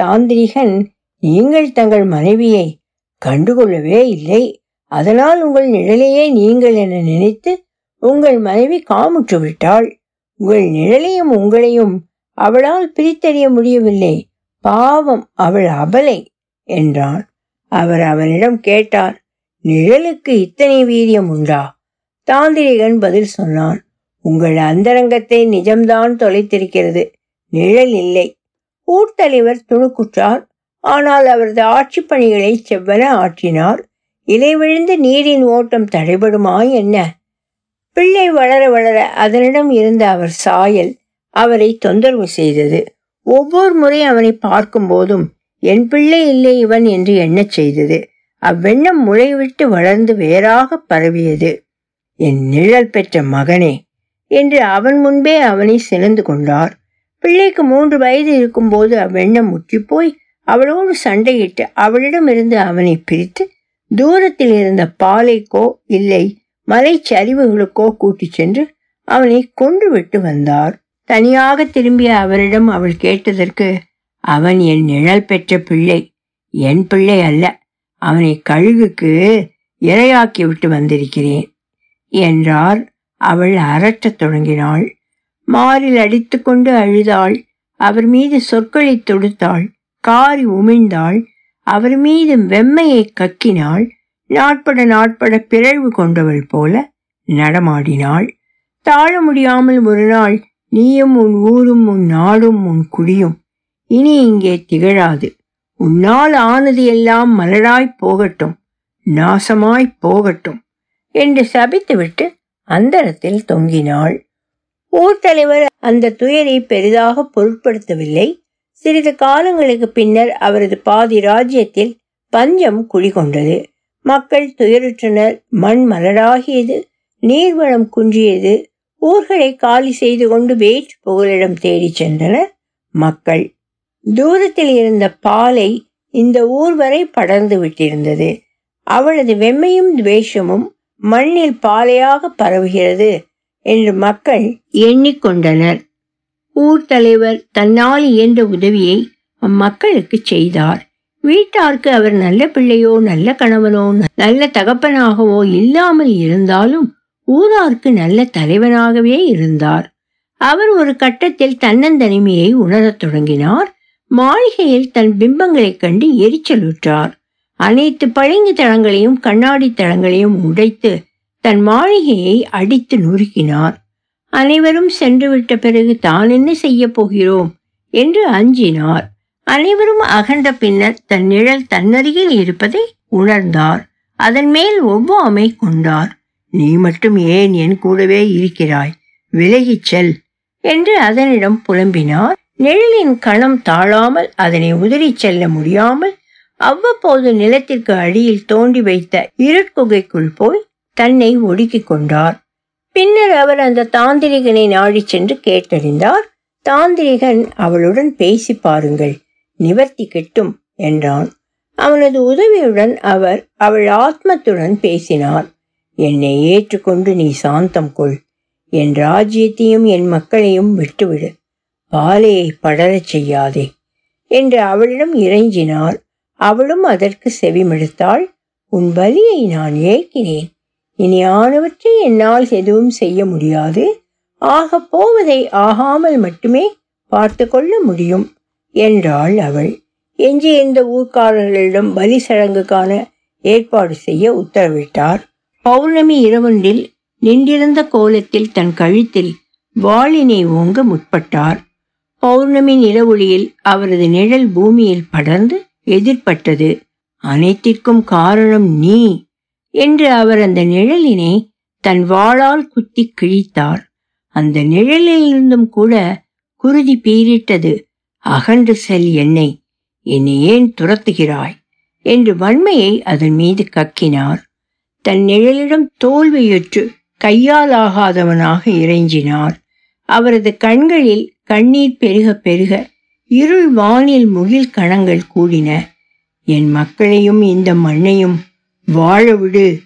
தாந்திரிகன் நீங்கள் தங்கள் மனைவியை கண்டுகொள்ளவே இல்லை. அதனால் உங்கள் நிழலையே நீங்கள் என நினைத்து உங்கள் மனைவி காமுற்று விட்டாள். உங்கள் நிழலையும் உங்களையும் அவளால் பிரித்தறிய முடியவில்லை. பாவம் அவள் அபலை என்றான் அவர் அவனிடம் கேட்டார் நிழலுக்கு இத்தனை வீரியம் உண்டா? தாந்திரிகன் பதில் சொன்னான் உங்கள் அந்தரங்கத்தை நிஜம்தான் தொலைத்திருக்கிறது. நிழல் இல்லை. ஊர்த்தலைவர் துணுக்குற்றார் ஆனால் அவரது ஆட்சி பணிகளை செவ்வன ஆற்றினார். இலைவிழுந்து நீரின் ஓட்டம் தடைபடுமா என்ன? பிள்ளை வளர வளர அதனிடம் இருந்த அவர் சாயல் அவரை தொந்தரவு செய்தது. ஒவ்வொரு முறை அவனை பார்க்கும் போதும் என் பிள்ளை இல்லை இவன் என்று எண்ணச் செய்தது. அவ்வெண்ணம் முளைவிட்டு வளர்ந்து வேறாக பரவியது. என் நிழல் பெற்ற மகனே என்று அவன் முன்பே அவனை சினந்து கொண்டார். பிள்ளைக்கு மூன்று வயது இருக்கும்போது அவ்வெண்ணம் முற்றிப்போய் அவளோடு சண்டையிட்டு அவளிடமிருந்து அவனை பிரித்து தூரத்தில் இருந்த பாலைக்கோ இல்லை மலைச்சரிவுகளுக்கோ கூட்டிச் சென்று அவனை கொன்று விட்டு வந்தார். தனியாக திரும்பிய அவரிடம் அவள் கேட்டதற்கு அவன் என் நிழல் பெற்ற பிள்ளை என் பிள்ளை அல்ல அவனை கழுகுக்கு இரையாக்கி விட்டு வந்திருக்கிறேன் என்றார். அவள் அரற்றத் தொடங்கினாள். மாரில் அடித்துக்கொண்டு அழுதாள். அவர் மீது சொற்களை தொடுத்தாள். காரி உமிழ்ந்தாள். அவர் மீது வெம்மையை கக்கினாள். நாட்பட நாட்பட பிறழ்வு கொண்டவள் போல நடமாடினாள். தாழ முடியாமல் ஒரு நாள் நீயும் உன் ஊரும் உன் நாடும் உன் குடியும். இனி இங்கே திகழாது. உன்னால் ஆனது எல்லாம் மலராய் போகட்டும் நாசமாய் போகட்டும் என்று சபித்துவிட்டு அந்தரத்தில் தொங்கினாள். ஊர் தலைவர் அந்த துயரை பெரிதாக பொருட்படுத்தவில்லை. சிறிது காலங்களுக்கு பின்னர் அவரது பாதி ராஜ்யத்தில் பஞ்சம் குடிகொண்டது. மக்கள் துயருற்றனர் மண் மலராகியது நீர்வளம் குன்றியது ஊர்களை காலி செய்து கொண்டு வேற்று புகலிடம் தேடிச் சென்றனர் மக்கள். தூரத்தில் இருந்த பாலை இந்த ஊர் வரை படர்ந்து விட்டிருந்தது. அவளது வெம்மையும் துவேஷமும் மண்ணில் பாலையாக பரவுகிறது என்று மக்கள் எண்ணிக்கொண்டனர் ஊர் தலைவர் தன்னால் இயன்ற உதவியை அம்மக்களுக்கு செய்தார். வீட்டாருக்கு அவர் நல்ல பிள்ளையோ நல்ல கணவனோ நல்ல தகப்பனாகவோ இல்லாமல் இருந்தாலும் ஊரார்க்கு நல்ல தலைவனாகவே இருந்தார். அவர் ஒரு கட்டத்தில் தன்னந்தனிமையை உணரத் தொடங்கினார். மாளிகையில் தன் பிம்பங்களைக் கண்டு எரிச்சலுற்றார் அனைத்து பளிங்கு தளங்களையும் கண்ணாடி தளங்களையும் உடைத்து தன் மாளிகையை அடித்து நொறுக்கினார். அனைவரும் சென்றுவிட்ட பிறகு தான் என்ன செய்ய போகிறோம்? என்று அஞ்சினார். அனைவரும் அகன்ற பின்னர் தன் நிழல் தன்னருகில் இருப்பதை உணர்ந்தார். அதன் மேல் ஒவ்வாமை கொண்டார். நீ மட்டும் ஏன் என் கூடவே இருக்கிறாய்? விலகிச் செல் என்று அதனிடம் புலம்பினார். நிழலின் கணம் தாழாமல் அதனை உதறிச் செல்ல முடியாமல் அவ்வப்போது நிலத்திற்கு அடியில் தோண்டி வைத்த இருட்குகைக்குள் போய் தன்னை ஒடுக்கிக் கொண்டார். பின்னர் அவர் அந்த தாந்திரிகனை நாடி சென்று கேட்டறிந்தார். தாந்திரிகன் அவளுடன் பேசி பாருங்கள் நிவர்த்தி கிட்டும் என்றான். அவனது உதவியுடன் அவர் அவள் ஆத்மத்துடன் பேசினார். என்னை ஏற்றுக்கொண்டு நீ சாந்தம் கொள் என் ராஜ்யத்தையும் என் மக்களையும் விட்டுவிடு பாலையை படரச் செய்யாதே என்று அவளிடம் இறைஞ்சினார். அவளும் அதற்கு செவிமெடுத்தாள். உன் பலியை நான் ஏற்கிறேன் இனி ஆனவற்றை என்னால் எதுவும் செய்ய முடியாது. ஆகப் போவதை ஆகாமல் மட்டுமே பார்த்து கொள்ள முடியும் என்றாள் அவள். எஞ்சி இந்த ஊர்க்காரர்களிடம் பலி சடங்குக்கான ஏற்பாடு செய்ய உத்தரவிட்டார். பௌர்ணமி இரவொன்றில் நின்றிருந்த கோலத்தில் தன் கழுத்தில் வாளினை ஓங்க முற்பட்டார். பௌர்ணமி நிலவொளியில் அவரது நிழல் பூமியில் படர்ந்து எதிர்பட்டது. அனைத்திற்கும் காரணம் நீ என்று அவர் அந்த நிழலினை தன் வாளால் குத்தி கிழித்தார். அந்த நிழலிலிருந்தும் கூட குருதி பீரிட்டது அகன்று செல் என்னை என்னை ஏன் துரத்துகிறாய்? என்று வன்மையை அதன் மீது கக்கினார். தன் நிழலிடம் தோல்வியுற்று கையாலாகாதவனாக இறைஞ்சினார். அவரது கண்களில் கண்ணீர் பெருக பெருக இருள் வானில் முகில் கணங்கள் கூடின. என் மக்களையும் இந்த மண்ணையும் வாழ விடு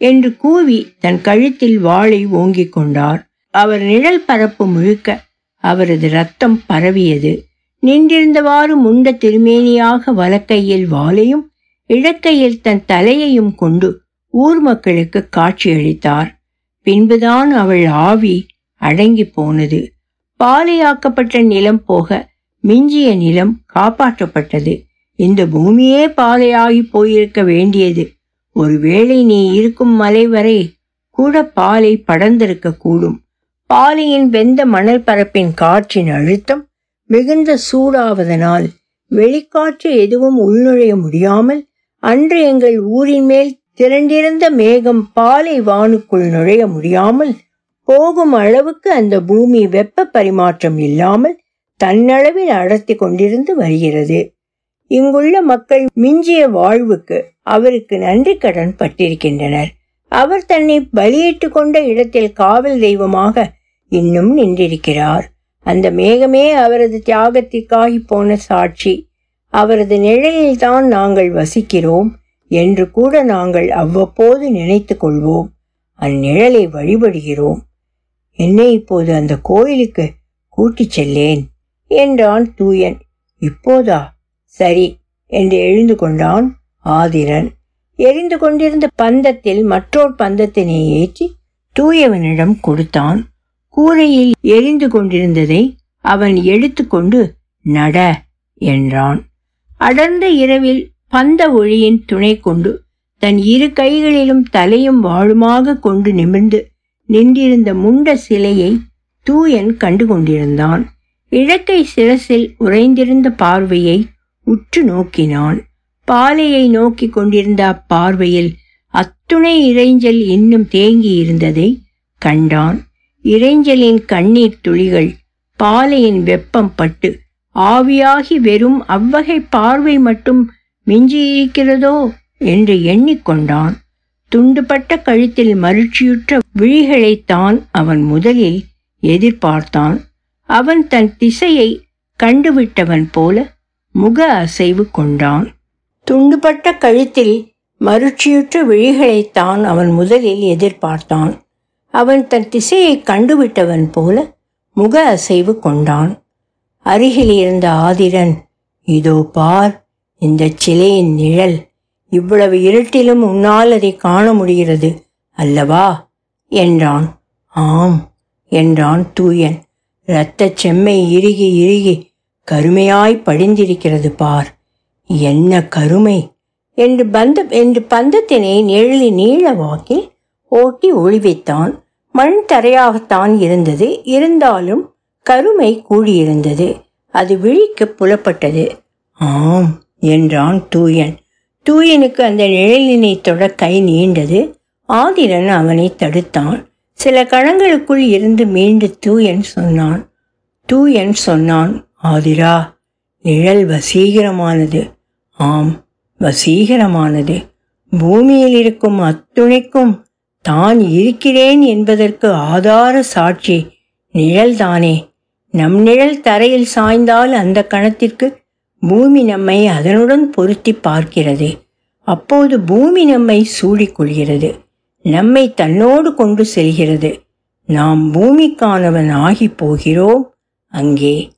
என்று கூவி தன் கழுத்தில் வாளை ஓங்கிக் கொண்டார். அவர் நிழல் பரப்பு முழுக்க அவரது ரத்தம் பரவியது. நின்றிருந்தவாறு முண்ட திருமேனியாக வலக்கையில் வாளையும் இடக்கையில் தன் தலையையும் கொண்டு ஊர் மக்களுக்கு காட்சியளித்தார் பின்புதான் அவள் ஆவி அடங்கி போனது. பாலையாக்கப்பட்ட நிலம் போக மிஞ்சிய நிலம் காப்பாற்றப்பட்டது. இந்த பூமியே பாலையாகி போயிருக்க வேண்டியது. ஒருவேளை நீ இருக்கும் மலை வரை கூட பாலை படர்ந்திருக்க கூடும். பாலையின் வெந்த மணல் பரப்பின் காற்றின் அழுத்தம் மிகுந்த சூடாவதனால் வெளிக்காற்று எதுவும் உள்நுழைய முடியாமல் அன்று எங்கள் ஊரின் மேல் திரண்டிருந்த மேகம் பாலை வானுக்குள் நுழைய முடியாமல் போகும் அளவுக்கு அந்த பூமி வெப்ப பரிமாற்றம் இல்லாமல் தன்னளவில் அடர்த்தி கொண்டிருந்து வருகிறது. இங்குள்ள மக்கள் மிஞ்சிய வாழ்வுக்கு அவருக்கு நன்றி கடன் பட்டிருக்கின்றனர். அவர் தன்னை பலியிட்டு கொண்ட இடத்தில் காவல் தெய்வமாக இன்னும் நின்றிருக்கிறார். அந்த மேகமே அவரது தியாகத்திற்காகி போன சாட்சி. அவரது நிழலில்தான் நாங்கள் வசிக்கிறோம் என்று கூட நாங்கள் அவ்வப்போது நினைத்து கொள்வோம். அந்நிழலை வழிபடுகிறோம். என்னை இப்போது அந்த கோயிலுக்கு கூட்டிச் செல்லேன் என்றான் தூயன். இப்போதா? சரி என்று எழுந்து கொண்டான் ஆதிரன். எரிந்து கொண்டிருந்த பந்தத்தில் மற்றொரு பந்தத்தினை ஏற்றி தூயவனிடம் கொடுத்தான். கூரையில் எரிந்து கொண்டிருந்ததை அவன் எடுத்துக்கொண்டு நட என்றான். அடர்ந்த இரவில் பந்த ஒளியின் துணை கொண்டு தன் இரு கைகளிலும் தலையும் வாழுமாக கொண்டு நிமிர்ந்து நின்றிருந்த முண்ட சிலையை தூயன் கண்டு கொண்டிருந்தான். இழக்கை சிரசில் உறைந்திருந்த பார்வையை உற்று நோக்கினான் பாலையை நோக்கி கொண்டிருந்த அப்பார்வையில் அத்துணை இறைஞ்சல் இன்னும் தேங்கி இருந்ததை கண்டான். இறைஞ்சலின் கண்ணீர் துளிகள் பாலையின் வெப்பம் பட்டு ஆவியாகி வெறும் அவ்வகை பார்வை மட்டும் மிஞ்சியிருக்கிறதோ என்று எண்ணிக்கொண்டான். துண்டுபட்ட கழுத்தில் மருட்சியுற்ற விழிகளைத்தான் அவன் முதலில் எதிர்பார்த்தான். அவன் தன் திசையை கண்டுவிட்டவன் போல முக அசைவு கொண்டான் துண்டுபட்ட கழுத்தில் மருட்சியுற்ற விழிகளைத்தான் அவன் முதலில் எதிர்பார்த்தான். அவன் தன் திசையை கண்டுவிட்டவன் போல முக அசைவு கொண்டான் அருகில் இருந்த ஆதிரன் இதோ பார் இந்த சிலையின் நிழல். இவ்வளவு இருட்டிலும் உன்னால் அதை காண முடிகிறது அல்லவா? என்றான். ஆம் என்றான் தூயன். இரத்த செம்மை இறுகி இறுகி. கருமையாய் படிந்திருக்கிறது பார். என்ன கருமை? என்று பந்த என்று பந்தத்தினை நிழலி நீள வாக்கில் ஓட்டி ஒளிவித்தான். மண் தரையாகத்தான் இருந்தது. இருந்தாலும் கருமை கூடியிருந்தது. அது விழிக்கு புலப்பட்டது. ஆம் என்றான் தூயன். தூயனுக்கு அந்த நிழலினை தொட கை நீண்டது. ஆதிரன் அவனை தடுத்தான். சில கணங்களுக்குள் இருந்து மீண்டு தூயன் சொன்னான். தூயன் சொன்னான் ஆதிரா நிழல் வசீகரமானது. ஆம் வசீகரமானது. பூமியில் இருக்கும் அத்துணைக்கும் தான் இருக்கிறேன் என்பதற்கு ஆதார சாட்சி. நிழல்தானே. நம் நிழல் தரையில் சாய்ந்தால் அந்த கணத்திற்கு பூமி நம்மை அதனுடன் பொருத்தி பார்க்கிறது. அப்போது பூமி நம்மை சூடிக்கொள்கிறது. நம்மை தன்னோடு கொண்டு செல்கிறது. நாம் பூமிக்கானவன் ஆகி போகிறோம். அங்கே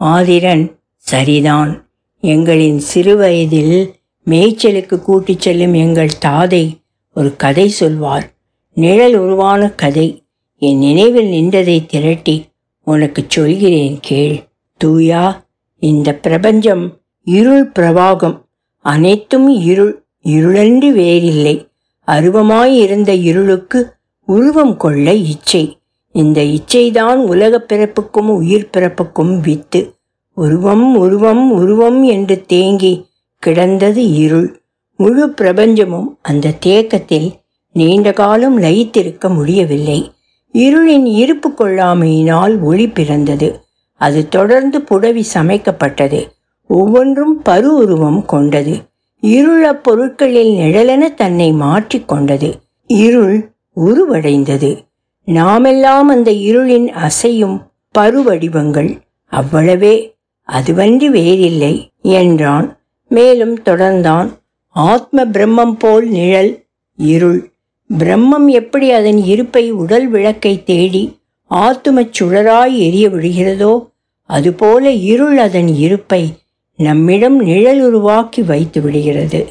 ஆதிரன் சரிதான். எங்களின் சிறுவயதில் மேய்ச்சலுக்கு கூட்டிச் செல்லும் எங்கள் தாதை ஒரு கதை சொல்வார். நிழல் உருவான கதை. என் நினைவில் நின்றதை திரட்டி உனக்கு சொல்கிறேன் கேள். தூயா இந்த பிரபஞ்சம் இருள் பிரவாகம். அனைத்தும் இருள் இருளன்று வேறில்லை. அருவமாயிருந்த இருளுக்கு உருவம் கொள்ள இச்சை. இந்த இச்சைதான் உலகப் பிறப்புக்கும் உயிர் பிறப்புக்கும் வித்து உருவம் உருவம் உருவம் என்று தேங்கி கிடந்தது இருள். முழு பிரபஞ்சமும் அந்த தேக்கத்தில் நீண்ட காலம் லயித்திருக்க முடியவில்லை. இருளின் இருப்பு கொள்ளாமையினால் ஒளி பிறந்தது. அது தொடர்ந்து புடவி சமைக்கப்பட்டது. ஒவ்வொன்றும் பரு உருவம் கொண்டது. இருள பொருட்களில் நிழலென தன்னை மாற்றிக்கொண்டது இருள் உருவடைந்தது. நாமெல்லாம் அந்த இருளின் அசையும் பருவடிவங்கள். அவ்வளவே. அதுவன்றி வேறில்லை என்றான். மேலும் தொடர்ந்தான். ஆத்ம பிரம்மம் போல் நிழல் இருள். பிரம்மம் எப்படி அதன் இருப்பை உடல் விளக்கை தேடி ஆத்துமச் சுழராய் எரிய விடுகிறதோ அதுபோல இருள் அதன் இருப்பை நம்மிடம் நிழல் உருவாக்கி வைத்து விடுகிறது.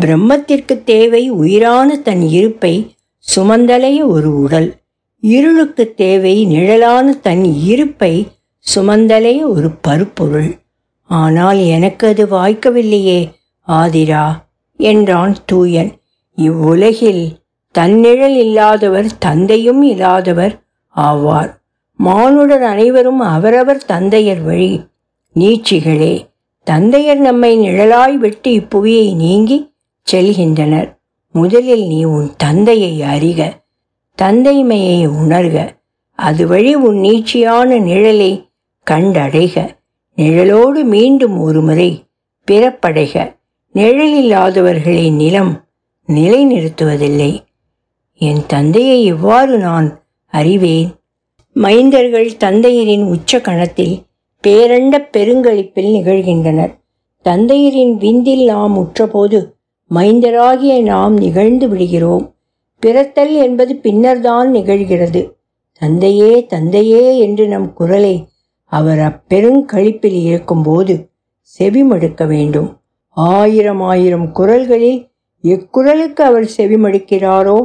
பிரம்மத்திற்கு தேவை உயிரான தன் இருப்பை சுமந்தலைய ஒரு உடல். இருளுக்கு தேவை நிழலான தன் இருப்பை சுமந்தலே ஒரு பருப்பொருள். ஆனால் எனக்கு அது வாய்க்கவில்லையே. ஆதிரா என்றான் தூயன். இவ்வுலகில் தன்னிழல் இல்லாதவர் தந்தையும் இல்லாதவர் ஆவார். மானுடர் அனைவரும் அவரவர் தந்தையர் வழி. நீட்சிகளே தந்தையர் நம்மை நிழலாய் விட்டு இப்புவியை நீங்கி செல்கின்றனர். முதலில் நீ உன் தந்தையை அறிக. தந்தைமையை உணர்க. அது வழி உன் நீட்சியான நிழலை கண்டடைக. நிழலோடு மீண்டும் ஒருமுறை பிறப்படைக. நிழலில்லாதவர்களை நிலம் நிலைநிறுத்துவதில்லை. என் தந்தையை எவ்வாறு நான் அறிவேன்? மைந்தர்கள் தந்தையரின் உச்ச கணத்தில் பேரண்ட பெருங்களிப்பில் நிகழ்கின்றனர். தந்தையரின் விந்தில் நாம் உற்றபோது மைந்தராகிய நாம் நிகழ்ந்து விடுகிறோம். பிறத்தல் என்பது பின்னர்தான் நிகழ்கிறது. தந்தையே தந்தையே என்று நம் குரலை அவர் அப்பெருங்கழிப்பில் இருக்கும்போது செவிமடுக்க வேண்டும். ஆயிரம் ஆயிரம் குரல்களில் எக்குரலுக்கு அவர் செவிமடுக்கிறாரோ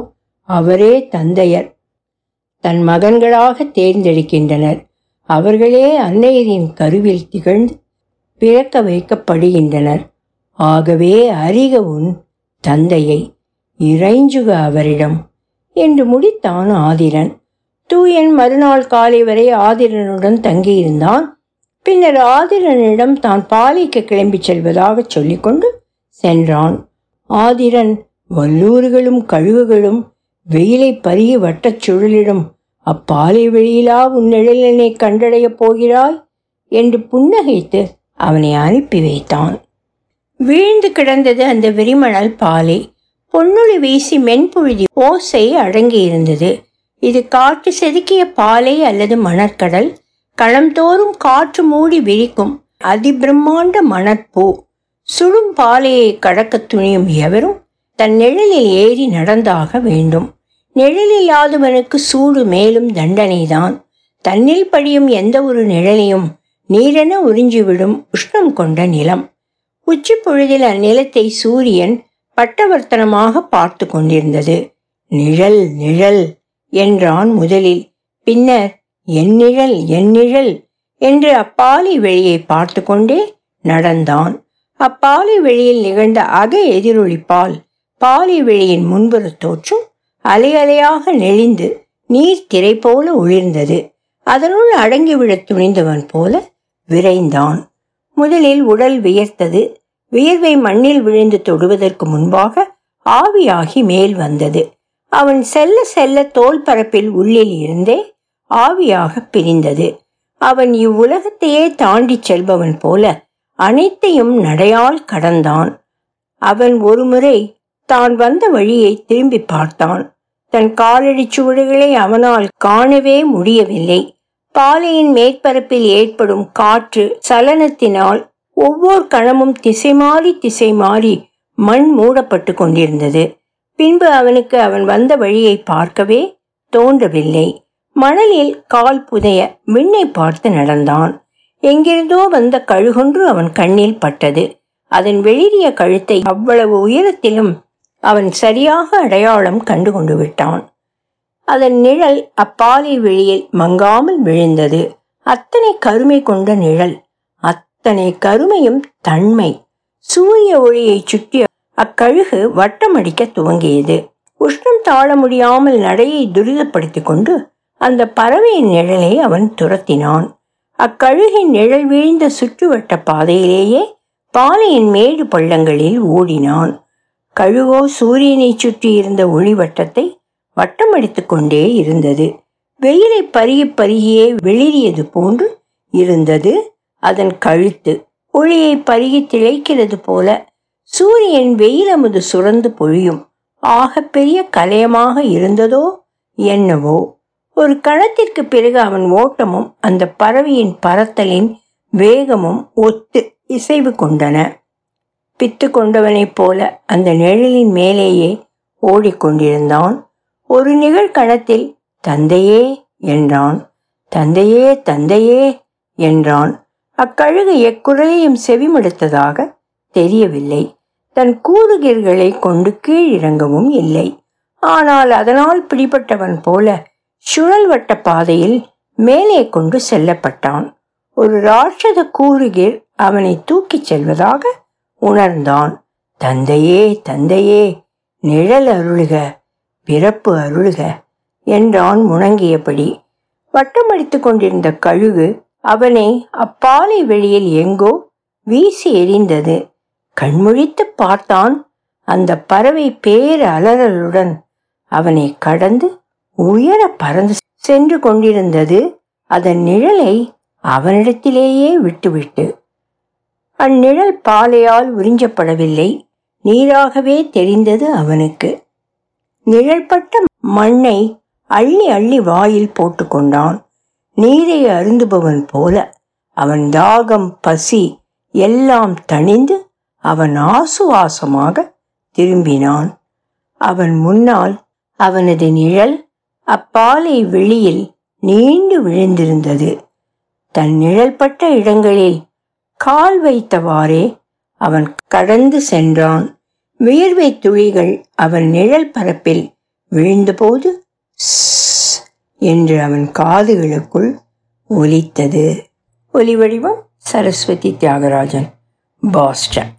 அவரே தந்தையர். தன் மகன்களாக தேர்ந்தெடுக்கின்றனர். அவர்களே அன்னையரின் கருவில் திகழ்ந்து பிறக்க வைக்கப்படுகின்றனர். ஆகவே அறிக உன் தந்தையை. இறைஞ்சுக அவரிடம் என்று முடித்தான் ஆதிரன். தூயன் மறுநாள் காலை வரை ஆதிரனுடன் தங்கியிருந்தான். பின்னர் ஆதிரனிடம் தான் பாலைக்கு கிளம்பிச் செல்வதாகச் சொல்லிக்கொண்டு சென்றான். ஆதிரன் வல்லூறுகளும் கழுகுகளும் வெயிலை பருகி வட்டச் சுழலிடும் அப்பாலை வெளியிலா உன் நிழலினை கண்டடையப் போகிறாய்? என்று புன்னகைத்து அவனை அனுப்பி வைத்தான். வீழ்ந்து கிடந்தது அந்த விரிமணல் பாலை. பொன்னுளி வீசி மென்புழுதி ஓசை அடங்கியிருந்தது. இது காற்று செதுக்கிய பாலை அல்லது மணற்கடல் களம்தோறும் காற்று மூடி விரிக்கும் அதிபிரம்மாண்ட மணற்பூ. சுடும் பாலையை கடக்கத் துணியும் எவரும் தன் நிழலில் ஏறி நடந்தாக வேண்டும். நிழலில்லாதவனுக்கு சூடு மேலும் தண்டனைதான். தன்னில் படியும் எந்த ஒரு நிழலையும் நீரென உறிஞ்சிவிடும் உஷ்ணம் கொண்ட நிலம். உச்சி பொழுதில் அந்நிலத்தை சூரியன் பட்டவர்த்தனமாக பார்த்து கொண்டிருந்தது நிழல் நிழல் என்றான் முதலில். பின்னர் என் நிழல் என் நிழல் என்று அப்பாலி வெளியை பார்த்து கொண்டே நடந்தான். அப்பாலி வெளியில் நிகழ்ந்த அக எதிரொலிப்பால் பாலி வெளியின் முன்புற தோற்றும் அலை அலையாக நெளிந்து நீர் திரை போல ஒளிர்ந்தது. அதனுள் அடங்கிவிட துணிந்தவன் போல விரைந்தான். முதலில் உடல் வியர்த்தது. வியர்வை மண்ணில் விழுந்து தொடுவதற்கு முன்பாக ஆவியாகி மேல் வந்தது. அவன் செல்ல செல்ல தோல் பரப்பில் உள்ளில் இருந்தே ஆவியாக பிரிந்தது. அவன் இவ்வுலகத்தையே தாண்டி செல்பவன் போல அனைத்தையும் நடையால் கடந்தான். அவன் ஒருமுறை தான் வந்த வழியை திரும்பி பார்த்தான். தன் காலடி சுவடுகளை அவனால் காணவே முடியவில்லை. பாலையின் மேற்பரப்பில் ஏற்படும் காற்று சலனத்தினால் ஒவ்வொரு கணமும் திசை மாறி திசை மாறி மண் மூடப்பட்டு கொண்டிருந்தது. பின்பு அவனுக்கு அவன் வந்த வழியை பார்க்கவே தோன்றவில்லை. மணலில் கால் புதைய விண்ணை பார்த்து நடந்தான். எங்கிருந்தோ வந்த கழுகொன்று அவன் கண்ணில் பட்டது. அதன் வெளிரிய கழுத்தை அவ்வளவு உயரத்திலும் அவன் சரியாக அடையாளம் கண்டு கொண்டு விட்டான். அதன் நிழல் அப்பாலை வெளியில் மங்காமல் விழுந்தது. அத்தனை கருமை கொண்ட நிழல் அத்தனை கருமையும் தன்மை சூரிய ஒளியைச் சுற்றி அக்கழுகு வட்டமடிக்க துவங்கியது. உஷ்ணம் தாழ முடியாமல் நடையை துரிதப்படுத்திக் கொண்டு அந்த பறவையின் நிழலை அவன் துரத்தினான். அக்கழுகின் நிழல் வீழ்ந்த சுற்றுவட்ட பாதையிலேயே பாலையின் மேடு பள்ளங்களில் ஓடினான். கழுகோ சூரியனை சுற்றி இருந்த ஒளிவட்டத்தை வட்டமடித்து கொண்டே இருந்தது. வெயிலை பருகி பருகியே வெளிரியது போன்று இருந்தது. அதன் கழுத்து ஒளியை பருகி திளைக்கிறது போல சூரியன் வெயிலமுது சுரந்து பொழியும். ஆக பெரிய கலையமாக இருந்ததோ என்னவோ? ஒரு கணத்திற்கு பிறகு அவன் ஓட்டமும் அந்த பறவையின் பறத்தலின் வேகமும் ஒத்து இசைவு கொண்டன. பித்து கொண்டவனைப் போல அந்த நிழலின் மேலேயே ஓடிக்கொண்டிருந்தான். ஒரு நிகழ்கணத்தில் தந்தையே என்றான். தந்தையே தந்தையே என்றான். அக்கழுகு எக்குரலையும் செவிமடுத்ததாக தெரியவில்லை. தன் கூறுகிர்களை கொண்டு கீழிறங்கவும் இல்லை. ஆனால் அதனால் பிடிபட்டவன் போல சுழல்வட்ட பாதையில் மேலே கொண்டு செல்லப்பட்டான். ஒரு ராட்சத கூறுகிர் அவனை தூக்கிச் செல்வதாக உணர்ந்தான். தந்தையே தந்தையே நிழல் அருளுக பிறப்பு அருளுக என்றான் முணங்கியபடி. வட்டமடித்து கொண்டிருந்த கழுகு அவனை அப்பாலை வெளியில் எங்கோ வீசி எறிந்தது. கண்முழித்து பார்த்தான் அந்த பறவை பேர் அலறலுடன் அவனை கடந்து உயர பறந்து சென்று கொண்டிருந்தது. அதன் நிழலை அவனிடத்திலேயே விட்டுவிட்டு அந்நிழல் பாலையால் உறிஞ்சப்படவில்லை. நீராகவே தெரிந்தது அவனுக்கு. நிழல்பட்ட மண்ணை அள்ளி அள்ளி வாயில் போட்டுக்கொண்டான் நீரை அருந்துபவன் போல அவன் தாகம் பசி எல்லாம் தணிந்து அவன் ஆசுவாசமாக திரும்பினான். அவன் முன்னால் அவனது நிழல் அப்பாலை வெளியில் நீண்டு விழுந்திருந்தது. தன் நிழல்பட்ட இடங்களில் கால் வைத்தவாறே அவன் கடந்து சென்றான். வியர்வை துளிகள் அவன் நிழல் பரப்பில் விழுந்தபோது "ஸ்" என்று அவன் காதுகளுக்குள் ஒலித்தது. ஒலி வடிவம் சரஸ்வதி தியாகராஜன். பாஸ்டன்